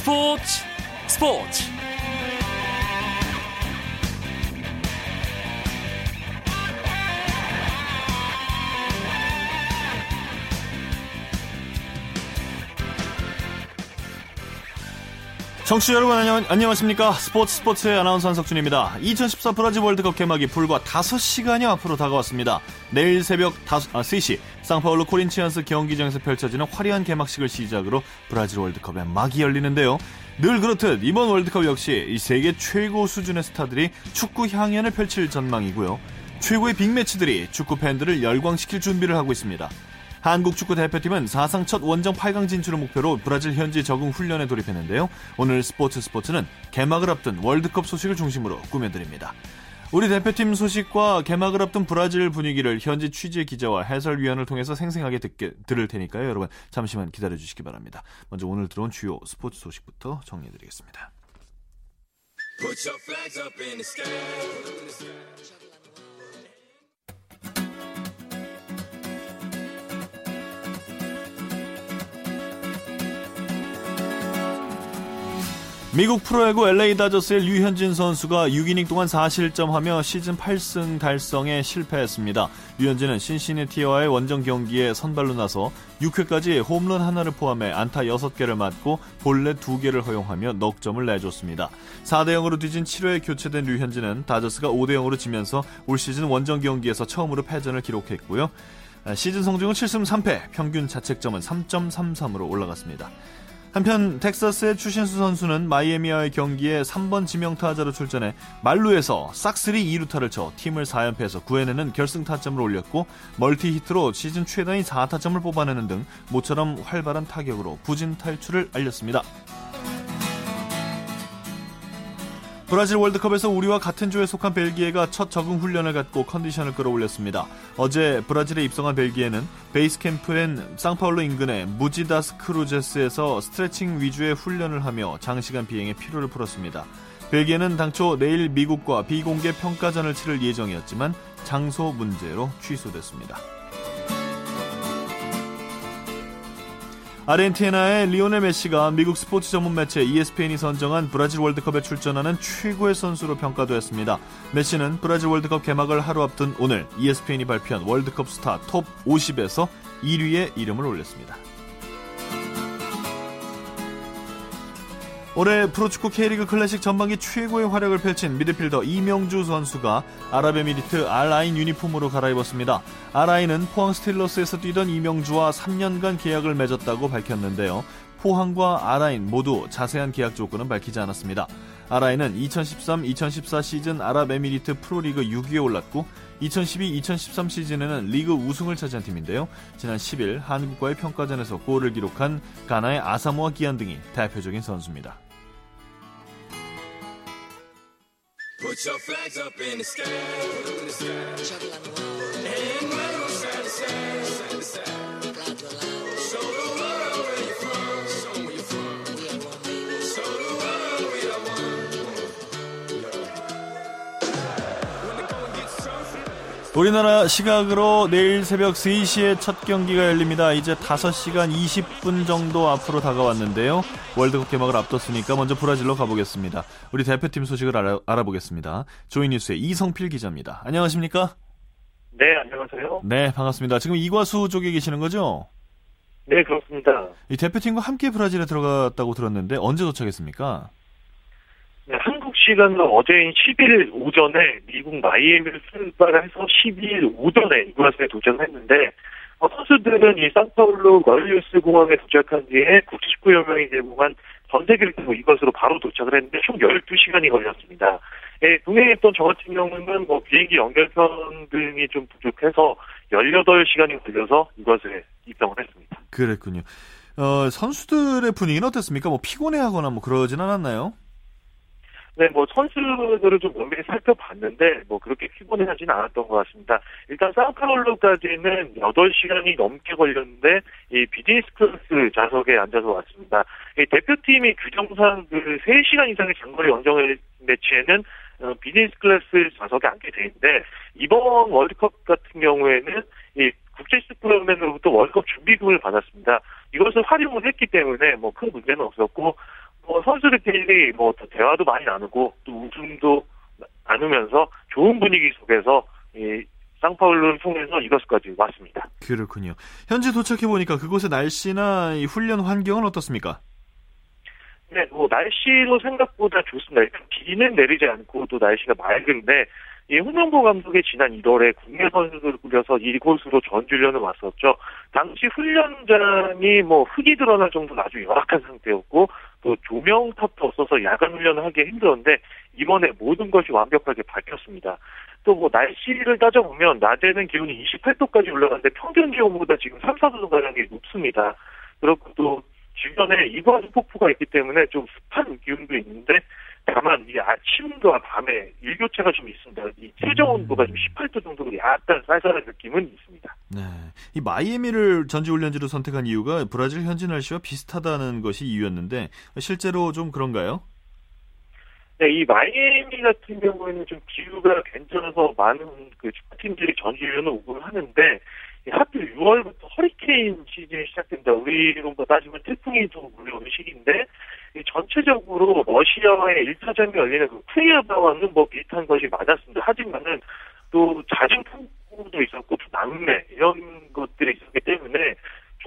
스포츠 스포츠 청취자 여러분 안녕, 안녕하십니까? 스포츠 스포츠의 아나운서 한석준입니다. 2014 브라질 월드컵 개막이 불과 5시간이 앞으로 다가왔습니다. 내일 새벽 5, 아, 3시 상파울루 코린치안스 경기장에서 펼쳐지는 화려한 개막식을 시작으로 브라질 월드컵의 막이 열리는데요. 늘 그렇듯 이번 월드컵 역시 이 세계 최고 수준의 스타들이 축구 향연을 펼칠 전망이고요. 최고의 빅매치들이 축구 팬들을 열광시킬 준비를 하고 있습니다 한국 축구 대표팀은 사상 첫 원정 8강 진출을 목표로 브라질 현지 적응 훈련에 돌입했는데요. 오늘 스포츠 스포츠는 개막을 앞둔 월드컵 소식을 중심으로 꾸며드립니다. 우리 대표팀 소식과 개막을 앞둔 브라질 분위기를 현지 취재 기자와 해설위원을 통해서 생생하게 듣게, 들을 테니까요. 여러분 잠시만 기다려 주시기 바랍니다. 먼저 오늘 들어온 주요 스포츠 소식부터 정리해 드리겠습니다. 미국 프로야구 LA 다저스의 류현진 선수가 6이닝 동안 4실점하며 시즌 8승 달성에 실패했습니다. 류현진은 신시내티와의 원정 경기에 선발로 나서 6회까지 홈런 하나를 포함해 안타 6개를 맞고 볼넷 2개를 허용하며 넉 점을 내줬습니다. 4대 0으로 뒤진 7회에 교체된 류현진은 다저스가 5대 0으로 지면서 올 시즌 원정 경기에서 처음으로 패전을 기록했고요. 시즌 성적은 7승 3패, 평균 자책점은 3.33으로 올라갔습니다. 한편 텍사스의 추신수 선수는 마이애미와의 경기에 3번 지명타자로 출전해 말루에서 싹쓸이 2루타를 쳐 팀을 4연패에서 9회내는 결승 타점을 올렸고 멀티 히트로 시즌 최다인 4타점을 뽑아내는 등 모처럼 활발한 타격으로 부진 탈출을 알렸습니다. 브라질 월드컵에서 우리와 같은 조에 속한 벨기에가 첫 적응 훈련을 갖고 컨디션을 끌어올렸습니다. 어제 브라질에 입성한 벨기에는 베이스 캠프인 상파울로 인근의 모지다스 크루제스에서 스트레칭 위주의 훈련을 하며 장시간 비행에 피로를 풀었습니다. 벨기에는 당초 내일 미국과 비공개 평가전을 치를 예정이었지만 장소 문제로 취소됐습니다. 아르헨티나의 리오넬 메시가 미국 스포츠 전문 매체 ESPN이 선정한 브라질 월드컵에 출전하는 최고의 선수로 평가되었습니다. 메시는 브라질 월드컵 개막을 하루 앞둔 오늘 ESPN이 발표한 월드컵 스타 톱 50에서 1위에 이름을 올렸습니다. 올해 프로축구 K리그 클래식 전반기 최고의 활약을 펼친 미드필더 이명주 선수가 아랍에미리트 알아인 유니폼으로 갈아입었습니다. 알아인은 포항 스틸러스에서 뛰던 이명주와 3년간 계약을 맺었다고 밝혔는데요. 포항과 아라인 모두 자세한 계약 조건은 밝히지 않았습니다. 아라인은 2013-2014 시즌 아랍에미리트 프로리그 6위에 올랐고 2012-2013 시즌에는 리그 우승을 차지한 팀인데요. 지난 10일 한국과의 평가전에서 골을 기록한 가나의 아사모아 기안 등이 대표적인 선수입니다. Put your flags up in the sky, the. 우리나라 시각으로 내일 새벽 3시에 첫 경기가 열립니다. 이제 5시간 20분 정도 앞으로 다가왔는데요. 월드컵 개막을 앞뒀으니까 먼저 브라질로 가보겠습니다. 우리 대표팀 소식을 알아, 알아 보겠습니다. 조이뉴스의 이성필 기자입니다. 안녕하십니까? 네, 안녕하세요. 네, 반갑습니다. 지금 이과수 쪽에 계시는 거죠? 네, 그렇습니다. 이 대표팀과 함께 브라질에 들어갔다고 들었는데 언제 도착했습니까? 시간으로 어제인 10일 오전에 미국 마이애미를 출발해서 12일 오전에 이과수에 도착했는데 어, 선수들은 이 산파울루 마리우스 공항에 도착한 뒤에 국제축구연맹이 제공한 전세기를 타고 이것으로 바로 도착을 했는데 총 12시간이 걸렸습니다. 예, 동행에 있던 저 같은 경우는 뭐 비행기 연결편 등이 좀 부족해서 18시간이 걸려서 이것에 입성을 했습니다. 그랬군요. 어, 선수들의 분위기는 어땠습니까? 뭐 피곤해하거나 뭐 그러진 않았나요? 네, 뭐 선수들을 좀 면밀히 살펴봤는데 뭐 그렇게 피곤해하지는 않았던 것 같습니다. 일단 상파울루까지는 8시간이 넘게 걸렸는데 이 비즈니스 클래스 좌석에 앉아서 왔습니다. 이 대표팀이 규정상 그 3시간 이상의 장거리 원정 매치에는 어, 비즈니스 클래스 좌석에 앉게 되는데 이번 월드컵 같은 경우에는 이 국제축구연맹으로부터 월드컵 준비금을 받았습니다. 이것을 활용을 했기 때문에 뭐 큰 문제는 없었고 어, 선수들끼리 뭐 대화도 많이 나누고 또 웃음도 나누면서 좋은 분위기 속에서 이 상파울루를 통해서 이것까지 왔습니다. 그렇군요. 현지 도착해 보니까 그곳의 날씨나 이 훈련 환경은 어떻습니까? 네, 뭐 날씨도 생각보다 좋습니다. 일단 비는 내리지 않고 또 날씨가 맑은데 이 홍명보 감독이 지난 1월에 국내 선수들을 꾸려서 이곳으로 전주련을 왔었죠. 당시 훈련장이 뭐 흙이 드러날 정도로 아주 열악한 상태였고 또 조명 탑도 없어서 야간 훈련을 하기 힘들었는데 이번에 모든 것이 완벽하게 바뀌었습니다. 또 뭐 날씨를 따져보면 낮에는 기온이 28도까지 올라갔는데 평균 기온보다 지금 3, 4도 가량이 높습니다. 그렇고 또 주변에 이과수 폭포가 있기 때문에 좀 습한 기운도 있는데 다만 이 아침과 밤에 일교차가 좀 있습니다. 이 최저 온도가 좀 18도 정도로 약간 쌀쌀한 느낌은 있습니다. 네. 이 마이애미를 전지 훈련지로 선택한 이유가 브라질 현지 날씨와 비슷하다는 것이 이유였는데 실제로 좀 그런가요? 네, 이 마이애미 같은 경우에는 좀 기후가 괜찮아서 많은 그 축구팀들이 전지 훈련을 오곤 하는데 하필 6월부터 허리케인 시즌이 시작된다. 우리로 따지면 태풍이 좀 몰려오는 시기인데 전체적으로 러시아와의 1차전이 열리는 그 쿠리아바와는 뭐 비슷한 것이 맞았습니다. 하지만은 또 자진 폭우도 있었고 또 낙뢰 이런 것들이 있었기 때문에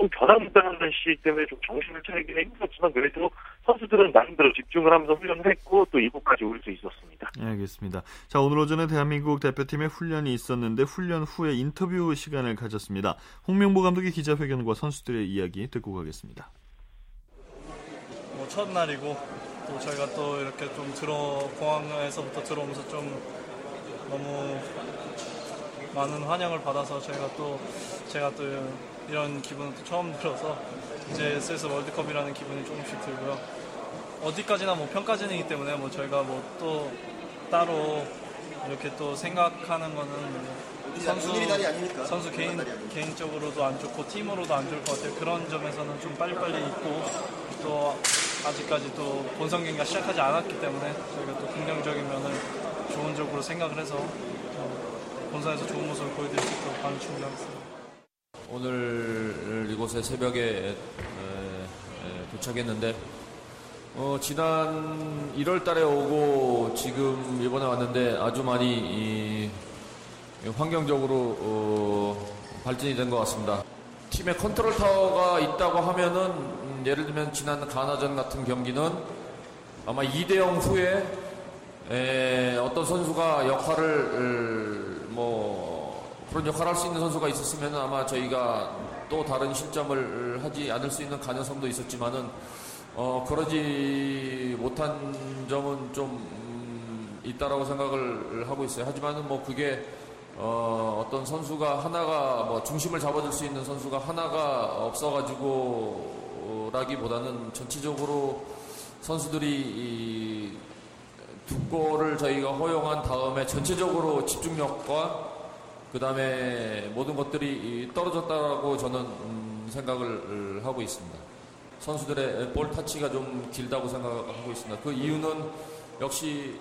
좀 변화무쌍한 날씨 때문에 좀 정신을 차리기는 힘들었지만 그래도 선수들은 나름대로 집중을 하면서 훈련을 했고 또 이곳까지 올 수 있었습니다. 네, 알겠습니다. 자 오늘 오전에 대한민국 대표팀의 훈련이 있었는데 훈련 후에 인터뷰 시간을 가졌습니다. 홍명보 감독의 기자회견과 선수들의 이야기 듣고 가겠습니다. 뭐 첫날이고 또 저희가 또 이렇게 좀 들어 공항에서부터 들어오면서 좀 너무 많은 환영을 받아서 저희가 또 제가 또 이런 기분은 또 처음 들어서 이제 슬슬 월드컵이라는 기분이 조금씩 들고요. 어디까지나 뭐 평가전이기 때문에 뭐 저희가 뭐 또 따로 이렇게 또 생각하는 거는 뭐 선수 선수 개인 개인적으로도 안 좋고 팀으로도 안 좋을 것 같아요. 그런 점에서는 좀 빨리빨리 있고 또 아직까지 또 본선 경기가 시작하지 않았기 때문에 저희가 또 긍정적인 면을 좋은 쪽으로 생각을 해서 본선에서 좋은 모습을 보여드릴 수 있도록 반을 충분하겠습니다. 오늘 이곳에 새벽에 도착했는데 어, 지난 1월 달에 오고 지금 이번에 왔는데 아주 많이 환경적으로 어, 발전이 된 것 같습니다. 팀에 컨트롤 타워가 있다고 하면은 음, 예를 들면 지난 가나전 같은 경기는 아마 2대0 후에 에, 어떤 선수가 역할을 뭐 그런 역할을 할 수 있는 선수가 있었으면 아마 저희가 또 다른 실점을 하지 않을 수 있는 가능성도 있었지만은 어, 그러지 못한 점은 좀 음, 있다라고 생각을 하고 있어요. 하지만은 뭐 그게 어, 어떤 선수가 하나가 뭐 중심을 잡아줄 수 있는 선수가 하나가 없어가지고 라기보다는 전체적으로 선수들이 두 골을 저희가 허용한 다음에 전체적으로 집중력과 그 다음에 모든 것들이 떨어졌다고 저는 음, 생각을 하고 있습니다. 선수들의 볼 타치가 좀 길다고 생각하고 있습니다. 그 이유는 역시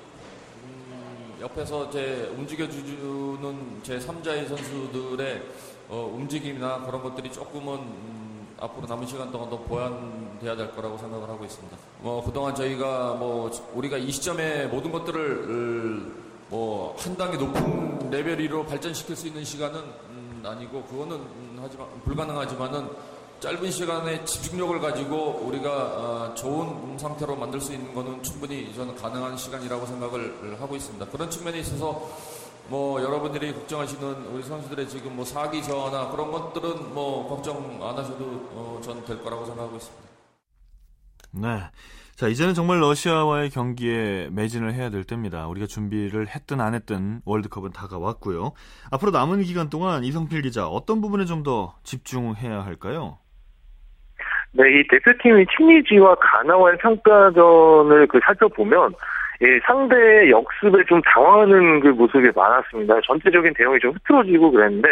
음, 옆에서 제 움직여주는 제 3자의 선수들의 어, 움직임이나 그런 것들이 조금은 음, 앞으로 남은 시간 동안 더 보완돼야 될 거라고 생각을 하고 있습니다. 뭐 그동안 저희가 뭐 우리가 이 시점에 모든 것들을 뭐 한 단계 높은 레벨로 발전시킬 수 있는 시간은 음, 아니고 그거는 음, 하지만 불가능하지만은 짧은 시간에 집중력을 가지고 우리가 어, 좋은 상태로 만들 수 있는 것은 충분히 저는 가능한 시간이라고 생각을 하고 있습니다. 그런 측면에 있어서 뭐 여러분들이 걱정하시는 우리 선수들의 지금 뭐 사기 저하나 그런 것들은 뭐 걱정 안 하셔도 어, 전될 거라고 생각하고 있습니다. 네. 자, 이제는 정말 러시아와의 경기에 매진을 해야 될 때입니다. 우리가 준비를 했든 안 했든 월드컵은 다가왔고요. 앞으로 남은 기간 동안 이성필 기자 어떤 부분에 좀 더 집중해야 할까요? 네, 이 대표팀이 튀니지와 가나와의 평가전을 그 살펴보면 예, 상대의 역습에 좀 당황하는 그 모습이 많았습니다. 전체적인 대응이 좀 흐트러지고 그랬는데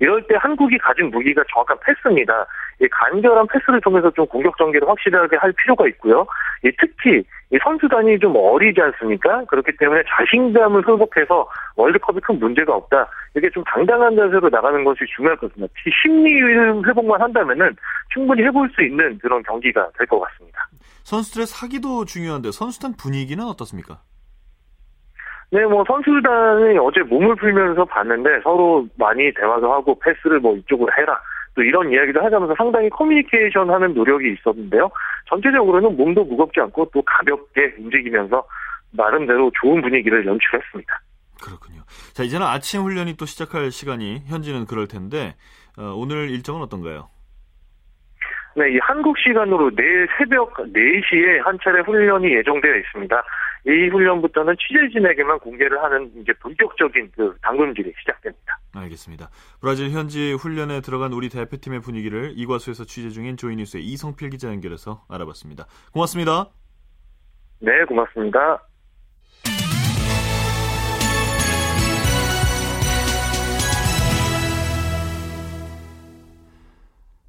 이럴 때 한국이 가진 무기가 정확한 패스입니다. 이 간결한 패스를 통해서 좀 공격 전개를 확실하게 할 필요가 있고요. 이 특히 이 선수단이 좀 어리지 않습니까? 그렇기 때문에 자신감을 회복해서 월드컵이 큰 문제가 없다. 이게 좀 당당한 자세로 나가는 것이 중요할 것 같습니다. 심리 회복만 한다면은 충분히 해볼 수 있는 그런 경기가 될 것 같습니다. 선수들의 사기도 중요한데 선수단 분위기는 어떻습니까? 네, 뭐 선수단이 어제 몸을 풀면서 봤는데 서로 많이 대화도 하고 패스를 뭐 이쪽으로 해라. 또 이런 이야기도 하자면서 상당히 커뮤니케이션 하는 노력이 있었는데요. 전체적으로는 몸도 무겁지 않고 또 가볍게 움직이면서 나름대로 좋은 분위기를 연출했습니다. 그렇군요. 자, 이제는 아침 훈련이 또 시작할 시간이 현지는 그럴 텐데 어, 오늘 일정은 어떤가요? 네, 이 한국 시간으로 내일 새벽 4시에 한 차례 훈련이 예정되어 있습니다. 이 훈련부터는 취재진에게만 공개를 하는 이제 본격적인 그 당근질이 시작됩니다. 알겠습니다. 브라질 현지 훈련에 들어간 우리 대표팀의 분위기를 이과수에서 취재 중인 조이뉴스의 이성필 기자 연결해서 알아봤습니다. 고맙습니다. 네, 고맙습니다.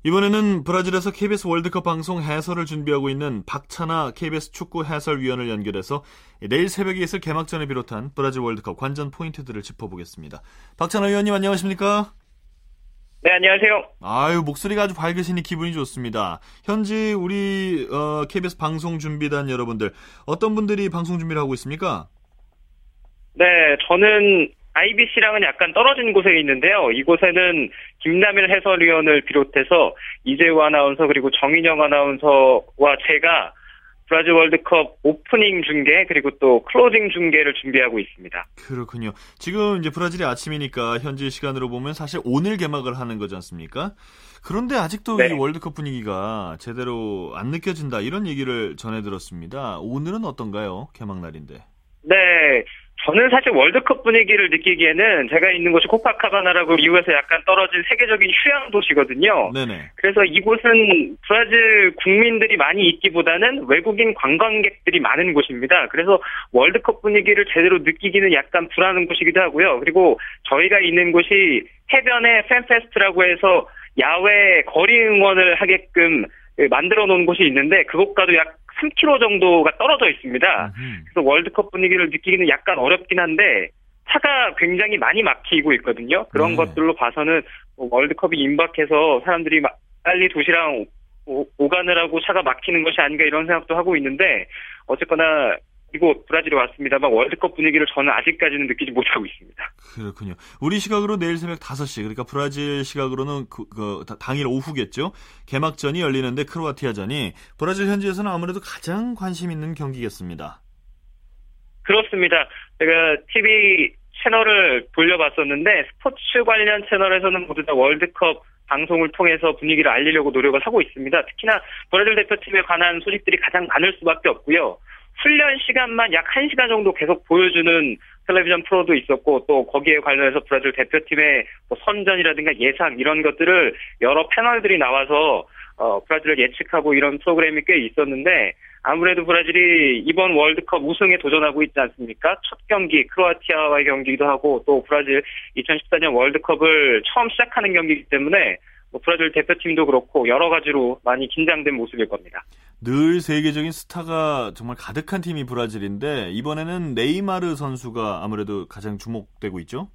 이번에는 브라질에서 KBS 월드컵 방송 해설을 준비하고 있는 박찬아 KBS 축구 해설위원을 연결해서 내일 새벽에 있을 개막전을 비롯한 브라질 월드컵 관전 포인트들을 짚어보겠습니다. 박찬아 위원님 안녕하십니까? 네, 안녕하세요. 아유, 목소리가 아주 밝으시니 기분이 좋습니다. 현지 우리 어, KBS 방송 준비단 여러분들 어떤 분들이 방송 준비를 하고 있습니까? 네, 저는 IBC랑은 약간 떨어진 곳에 있는데요. 이곳에는 김남일 해설위원을 비롯해서 이재우 아나운서 그리고 정인영 아나운서와 제가 브라질 월드컵 오프닝 중계 그리고 또 클로징 중계를 준비하고 있습니다. 그렇군요. 지금 이제 브라질이 아침이니까 현지 시간으로 보면 사실 오늘 개막을 하는 거지 않습니까? 그런데 아직도 네. 이 월드컵 분위기가 제대로 안 느껴진다 이런 얘기를 전해 들었습니다. 오늘은 어떤가요? 개막 날인데. 네. 저는 사실 월드컵 분위기를 느끼기에는 제가 있는 곳이 코파카바나라고 리우에서 약간 떨어진 세계적인 휴양 도시거든요. 네네. 그래서 이곳은 브라질 국민들이 많이 있기보다는 외국인 관광객들이 많은 곳입니다. 그래서 월드컵 분위기를 제대로 느끼기는 약간 불안한 곳이기도 하고요. 그리고 저희가 있는 곳이 해변에 팬페스트라고 해서 야외 거리 응원을 하게끔 만들어 놓은 곳이 있는데 그곳과도 약 3km 정도가 떨어져 있습니다. 그래서 월드컵 분위기를 느끼기는 약간 어렵긴 한데 차가 굉장히 많이 막히고 있거든요. 그런 네. 것들로 봐서는 뭐 월드컵이 임박해서 사람들이 빨리 도시랑 오, 가느라고 차가 막히는 것이 아닌가 이런 생각도 하고 있는데 어쨌거나 이곳 브라질에 왔습니다만 월드컵 분위기를 저는 아직까지는 느끼지 못하고 있습니다. 그렇군요. 우리 시각으로 내일 새벽 5시 그러니까 브라질 시각으로는 그, 그 당일 오후겠죠. 개막전이 열리는데 크로아티아전이 브라질 현지에서는 아무래도 가장 관심 있는 경기겠습니다. 그렇습니다. 제가 TV 채널을 돌려봤었는데 스포츠 관련 채널에서는 모두 다 월드컵 방송을 통해서 분위기를 알리려고 노력을 하고 있습니다. 특히나 브라질 대표팀에 관한 소식들이 가장 많을 수밖에 없고요. 훈련 시간만 약 1시간 정도 계속 보여주는 텔레비전 프로도 있었고 또 거기에 관련해서 브라질 대표팀의 뭐 선전이라든가 예상 이런 것들을 여러 패널들이 나와서 어, 브라질을 예측하고 이런 프로그램이 꽤 있었는데 아무래도 브라질이 이번 월드컵 우승에 도전하고 있지 않습니까? 첫 경기 크로아티아와의 경기기도 하고 또 브라질 2014년 월드컵을 처음 시작하는 경기이기 때문에 뭐 브라질 대표팀도 그렇고 여러 가지로 많이 긴장된 모습일 겁니다. 늘 세계적인 스타가 정말 가득한 팀이 브라질인데 이번에는 네이마르 선수가 아무래도 가장 주목되고 있죠?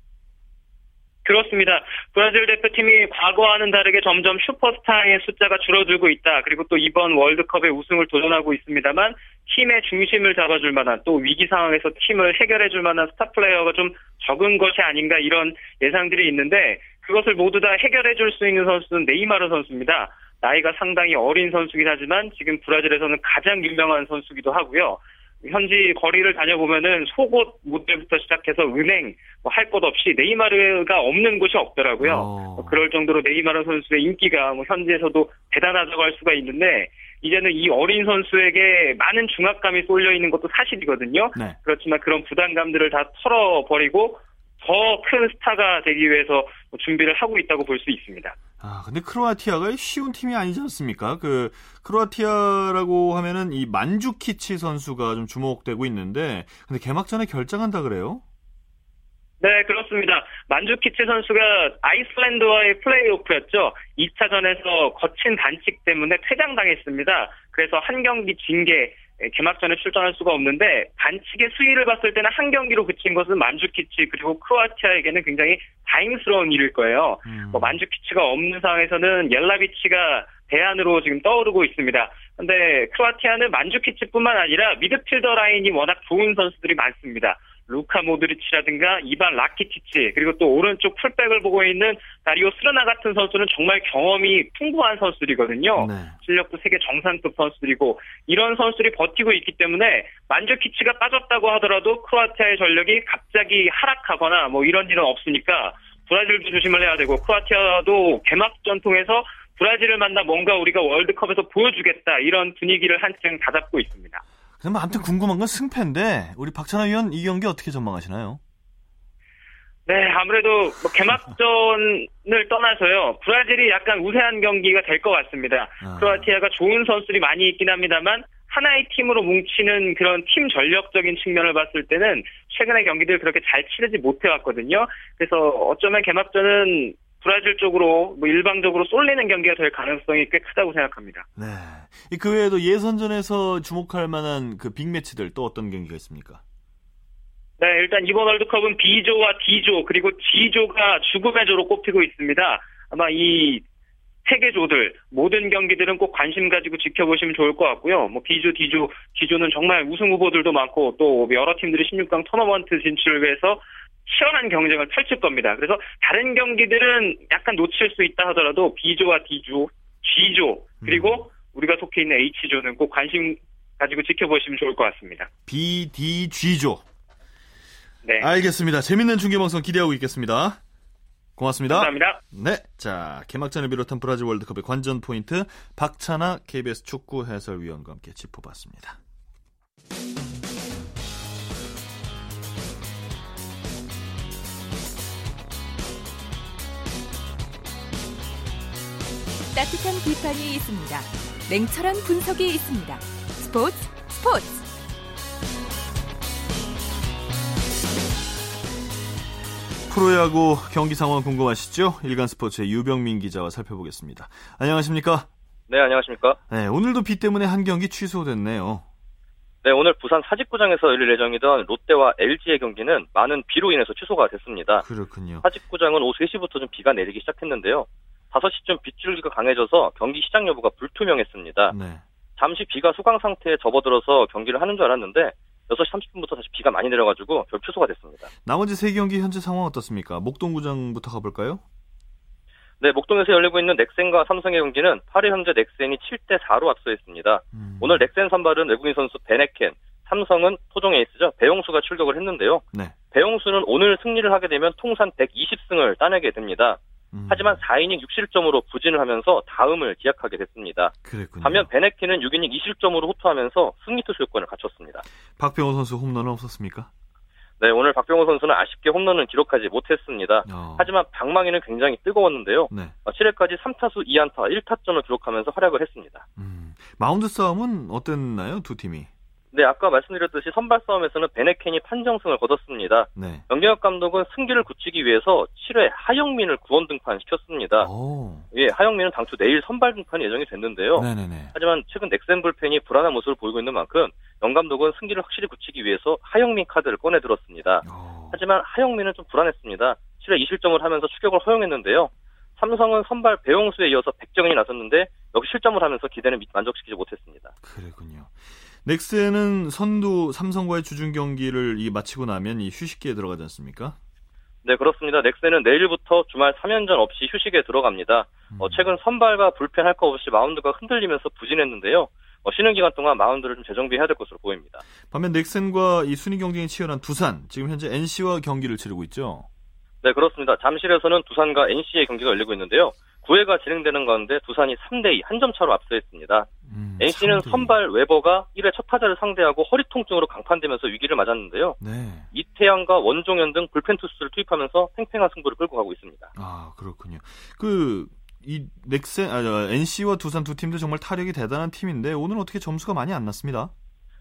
그렇습니다. 브라질 대표팀이 과거와는 다르게 점점 슈퍼스타의 숫자가 줄어들고 있다. 그리고 또 이번 월드컵에 우승을 도전하고 있습니다만 팀의 중심을 잡아줄 만한 또 위기 상황에서 팀을 해결해줄 만한 스타 플레이어가 좀 적은 것이 아닌가 이런 예상들이 있는데 그것을 모두 다 해결해줄 수 있는 선수는 네이마르 선수입니다. 나이가 상당히 어린 선수긴 하지만 지금 브라질에서는 가장 유명한 선수기도 하고요. 현지 거리를 다녀보면은 속옷 모델부터 시작해서 은행 뭐 할 것 없이 네이마르가 없는 곳이 없더라고요. 어. 그럴 정도로 네이마르 선수의 인기가 뭐 현지에서도 대단하다고 할 수가 있는데 이제는 이 어린 선수에게 많은 중압감이 쏠려 있는 것도 사실이거든요. 네. 그렇지만 그런 부담감들을 다 털어버리고 더 큰 스타가 되기 위해서 준비를 하고 있다고 볼 수 있습니다. 아, 근데 크로아티아가 쉬운 팀이 아니지 않습니까? 그, 크로아티아라고 하면은 이 만주키치 선수가 좀 주목되고 있는데, 근데 개막전에 결정한다 그래요? 네, 그렇습니다. 만주키치 선수가 아이슬란드와의 플레이오프였죠. 2차전에서 거친 반칙 때문에 퇴장당했습니다. 그래서 한 경기 징계, 예, 개막전에 출전할 수가 없는데 반칙의 수위를 봤을 때는 한 경기로 그친 것은 만주키치 그리고 크로아티아에게는 굉장히 다행스러운 일일 거예요. 음. 뭐 만주키치가 없는 상황에서는 옐라비치가 대안으로 지금 떠오르고 있습니다. 근데 크로아티아는 만주키치뿐만 아니라 미드필더 라인이 워낙 좋은 선수들이 많습니다. 루카 모드리치라든가 이반 라키티치 그리고 또 오른쪽 풀백을 보고 있는 다리오 스르나 같은 선수는 정말 경험이 풍부한 선수들이거든요. 네. 실력도 세계 정상급 선수들이고 이런 선수들이 버티고 있기 때문에 만주키치가 빠졌다고 하더라도 크로아티아의 전력이 갑자기 하락하거나 뭐 이런 일은 없으니까 브라질도 조심을 해야 되고 크로아티아도 개막전 통해서 브라질을 만나 뭔가 우리가 월드컵에서 보여주겠다 이런 분위기를 한층 다잡고 있습니다. 그럼 아무튼 궁금한 건 승패인데 우리 박찬하 위원 이 경기 어떻게 전망하시나요? 네, 아무래도 뭐 개막전을 떠나서요. 브라질이 약간 우세한 경기가 될 것 같습니다. 아. 크로아티아가 좋은 선수들이 많이 있긴 합니다만 하나의 팀으로 뭉치는 그런 팀 전력적인 측면을 봤을 때는 최근의 경기들 그렇게 잘 치르지 못해왔거든요. 그래서 어쩌면 개막전은 브라질 쪽으로 뭐 일방적으로 쏠리는 경기가 될 가능성이 꽤 크다고 생각합니다. 네. 이그 외에도 예선전에서 주목할 만한 그 빅매치들 또 어떤 경기가 있습니까? 네, 일단 이번 월드컵은 B조와 D조 그리고 G조가 죽음의 조로 꼽히고 있습니다. 아마 이 세계 조들 모든 경기들은 꼭 관심 가지고 지켜보시면 좋을 것 같고요. 뭐 B조, D조, G조는 정말 우승 후보들도 많고 또 여러 팀들이 16강 토너먼트 진출을 위해서 치열한 경쟁을 펼칠 겁니다. 그래서 다른 경기들은 약간 놓칠 수 있다 하더라도 B조와 D조, G조 그리고 우리가 속해 있는 H조는 꼭 관심 가지고 지켜보시면 좋을 것 같습니다. BDG조. 네, 알겠습니다. 재밌는 중계방송 기대하고 있겠습니다. 고맙습니다. 감사합니다. 네. 자, 개막전을 비롯한 브라질 월드컵의 관전 포인트 박찬하 KBS 축구 해설위원과 함께 짚어봤습니다. 따뜻한 비판이 있습니다. 냉철한 분석이 있습니다. 스포츠 스포츠 프로야구 경기 상황 궁금하시죠? 일간 스포츠의 유병민 기자와 살펴보겠습니다. 안녕하십니까? 네, 안녕하십니까? 네, 오늘도 비 때문에 한 경기 취소됐네요. 네, 오늘 부산 사직구장에서 열릴 예정이던 롯데와 LG의 경기는 많은 비로 인해서 취소가 됐습니다. 그렇군요. 사직구장은 오후 3시부터 좀 비가 내리기 시작했는데요. 5시쯤 빗줄기가 강해져서 경기 시작 여부가 불투명했습니다. 네. 잠시 비가 소강 상태에 접어들어서 경기를 하는 줄 알았는데 6시 30분부터 다시 비가 많이 내려가지고 결 취소가 됐습니다. 나머지 세 경기 현재 상황 어떻습니까? 목동구장부터 가볼까요? 네, 목동에서 열리고 있는 넥센과 삼성의 경기는 8회 현재 넥센이 7대 4로 앞서 있습니다. 음, 오늘 넥센 선발은 외국인 선수 베네켄, 삼성은 토종 에이스죠. 배용수가 출격을 했는데요. 네. 배용수는 오늘 승리를 하게 되면 통산 120승을 따내게 됩니다. 음, 하지만 4이닝 6실점으로 부진을 하면서 다음을 기약하게 됐습니다. 그랬군요. 반면 베네키는 6이닝 2실점으로 호투하면서 승리 투수권을 갖췄습니다. 박병호 선수 홈런은 없었습니까? 네, 오늘 박병호 선수는 아쉽게 홈런은 기록하지 못했습니다. 어, 하지만 방망이는 굉장히 뜨거웠는데요. 네. 7회까지 3타수 2안타 1타점을 기록하면서 활약을 했습니다. 음, 마운드 싸움은 어땠나요? 두 팀이. 네, 아까 말씀드렸듯이 선발 싸움에서는 베네켄이 판정승을 거뒀습니다. 네. 명경혁 감독은 승기를 굳히기 위해서 7회 하영민을 구원 등판시켰습니다. 오. 예, 하영민은 당초 내일 선발 등판이 예정이 됐는데요. 네네네. 하지만 최근 넥센 불펜이 불안한 모습을 보이고 있는 만큼 영 감독은 승기를 확실히 굳히기 위해서 하영민 카드를 꺼내 들었습니다. 오. 하지만 하영민은 좀 불안했습니다. 7회 2실점을 하면서 추격을 허용했는데요. 삼성은 선발 배용수에 이어서 백정현이 나섰는데 역시 실점을 하면서 기대는 만족시키지 못했습니다. 그랬군요. 넥센은 선두 삼성과의 주중 경기를 이 마치고 나면 이 휴식기에 들어가지 않습니까? 네, 그렇습니다. 넥센은 내일부터 주말 3연전 없이 휴식에 들어갑니다. 음. 어, 최근 선발과 불펜 할거 없이 마운드가 흔들리면서 부진했는데요. 어, 쉬는 기간 동안 마운드를 좀 재정비해야 될 것으로 보입니다. 반면 넥센과 이 순위 경쟁이 치열한 두산, 지금 현재 NC와 경기를 치르고 있죠. 네, 그렇습니다. 잠실에서는 두산과 NC의 경기가 열리고 있는데요. 9회가 진행되는 가운데 두산이 3대2 한 점 차로 앞서 있습니다. 음, NC는 3대2. 선발 웨버가 1회 첫 타자를 상대하고 허리 통증으로 강판되면서 위기를 맞았는데요. 네. 이태양과 원종현 등 불펜 투수를 투입하면서 팽팽한 승부를 끌고 가고 있습니다. 아 그렇군요. 그 이 넥센, 아, 저, NC와 두산 두 팀도 정말 타력이 대단한 팀인데 오늘 어떻게 점수가 많이 안 났습니다.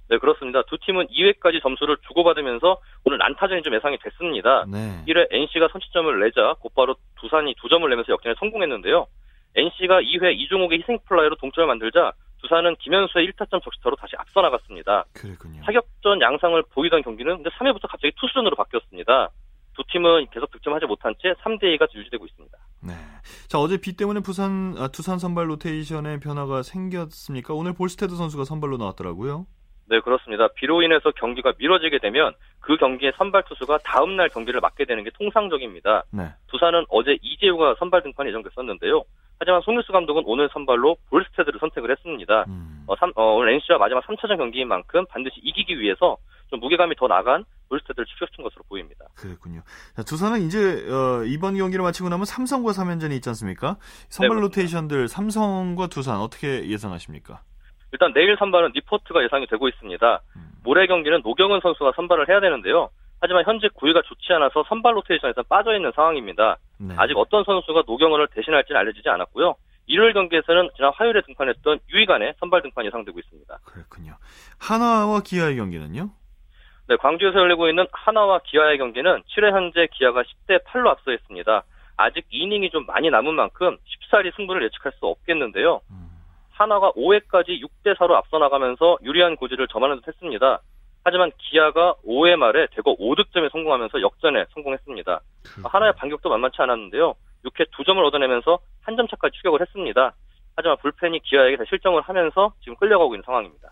네, 그렇습니다. 두 팀은 2회까지 점수를 주고받으면서 오늘 난타전이 좀 예상이 됐습니다. 네. 1회 NC가 선취점을 내자 곧바로 두산이 두 점을 내면서 역전에 성공했는데요. NC가 2회 이종욱의 희생플라이로 동점을 만들자 두산은 김현수의 1타점 적시타로 다시 앞서 나갔습니다. 그랬군요. 타격전 양상을 보이던 경기는 근데 3회부터 갑자기 투수전으로 바뀌었습니다. 두 팀은 계속 득점하지 못한 채 3대2가 유지되고 있습니다. 네. 자 어제 비 때문에 부산 아, 두산 선발 로테이션에 변화가 생겼습니까? 오늘 볼스테드 선수가 선발로 나왔더라고요. 네, 그렇습니다. 비로 인해서 경기가 미뤄지게 되면 그 경기의 선발 투수가 다음 날 경기를 맡게 되는 게 통상적입니다. 네. 두산은 어제 이재우가 선발 등판이 예정됐었는데요. 하지만 송유수 감독은 오늘 선발로 볼스테드를 선택을 했습니다. 음. 어, 삼- 어, 오늘 NC와 마지막 3차전 경기인 만큼 반드시 이기기 위해서 좀 무게감이 더 나간 볼스테드를 추격시킨 것으로 보입니다. 그랬군요. 자, 두산은 이제 어, 이번 경기를 마치고 나면 삼성과 3연전이 있지 않습니까? 선발 네. 로테이션들 삼성과 두산 어떻게 예상하십니까? 일단 내일 선발은 리포트가 예상이 되고 있습니다. 음. 모레 경기는 노경은 선수가 선발을 해야 되는데요. 하지만 현재 구위가 좋지 않아서 선발 로테이션에서 빠져 있는 상황입니다. 네. 아직 어떤 선수가 노경은을 대신할지는 알려지지 않았고요. 일요일 경기에서는 지난 화요일에 등판했던 유이간의 선발 등판 예상되고 있습니다. 그렇군요. 하나와 기아의 경기는요? 네, 광주에서 열리고 있는 하나와 기아의 경기는 7회 현재 기아가 10대 8로 앞서 있습니다. 아직 이닝이 좀 많이 남은 만큼 쉽사리 승부를 예측할 수 없겠는데요. 음. 하나가 5회까지 6대 4로 앞서 나가면서 유리한 고지를 점하는 듯 했습니다. 하지만 기아가 5회 말에 대거 5득점에 성공하면서 역전에 성공했습니다. 하나의 반격도 만만치 않았는데요. 6회 2점을 얻어내면서 한 점 차까지 추격을 했습니다. 하지만 불펜이 기아에게 실점을 하면서 지금 끌려가고 있는 상황입니다.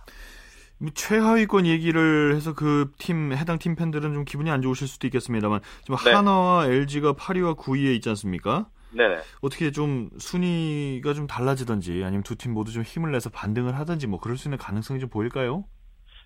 뭐 최하위권 얘기를 해서 그 팀 해당 팀 팬들은 좀 기분이 안 좋으실 수도 있겠습니다만 지금 네. 하나와 LG가 8위와 9위에 있지 않습니까? 네네. 어떻게 좀 순위가 좀 달라지던지 아니면 두 팀 모두 좀 힘을 내서 반등을 하든지 뭐 그럴 수 있는 가능성이 좀 보일까요?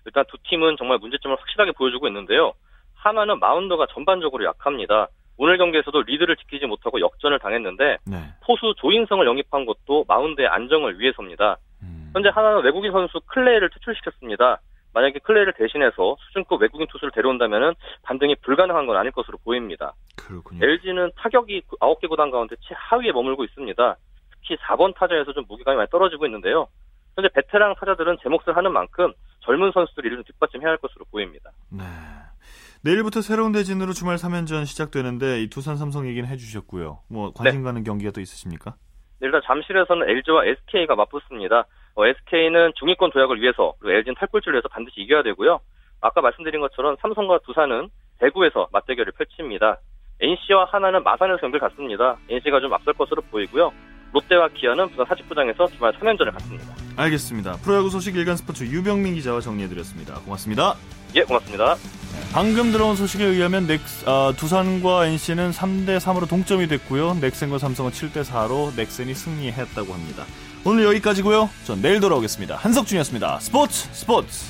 일단 두 팀은 정말 문제점을 확실하게 보여주고 있는데요. 하나는 마운드가 전반적으로 약합니다. 오늘 경기에서도 리드를 지키지 못하고 역전을 당했는데 네. 포수 조인성을 영입한 것도 마운드의 안정을 위해서입니다. 음. 현재 하나는 외국인 선수 클레이를 퇴출시켰습니다. 만약에 클레이를 대신해서 수준급 외국인 투수를 데려온다면 반등이 불가능한 건 아닐 것으로 보입니다. 그렇군요. LG는 타격이 9개 구단 가운데 최하위에 머물고 있습니다. 특히 4번 타자에서 좀 무게감이 많이 떨어지고 있는데요. 현재 베테랑 타자들은 제 몫을 하는 만큼 젊은 선수들이 이를 좀 뒷받침해야 할 것으로 보입니다. 네. 내일부터 새로운 대진으로 주말 3연전 시작되는데 이 두산 삼성 얘기는 해주셨고요. 뭐 관심 가는 경기가 또 있으십니까? 네, 일단 잠실에서는 LG와 SK가 맞붙습니다. SK는 중위권 도약을 위해서 그리고 LG는 탈골주를 위해서 반드시 이겨야 되고요. 아까 말씀드린 것처럼 삼성과 두산은 대구에서 맞대결을 펼칩니다. NC와 하나는 마산에서 경기를 갖습니다. NC가 좀 앞설 것으로 보이고요. 롯데와 기아는 부산 사직구장에서 주말 3연전을 갖습니다. 알겠습니다. 프로야구 소식 일간 스포츠 유병민 기자와 정리해드렸습니다. 고맙습니다. 예, 고맙습니다. 방금 들어온 소식에 의하면 넥스, 아, 두산과 NC는 3대 3으로 동점이 됐고요. 넥센과 삼성은 7대 4로 넥센이 승리했다고 합니다. 오늘 여기까지고요. 전 내일 돌아오겠습니다. 한석준이었습니다. 스포츠 스포츠.